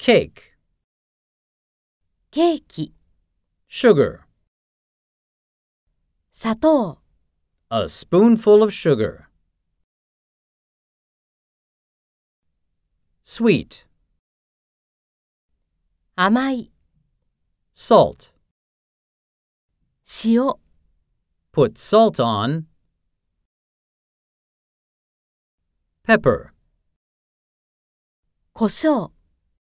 cake, cake. sugar, 砂糖、a spoonful of sugar. Sweet, 甘い、salt, 塩、put salt on. Pepper, 胡椒。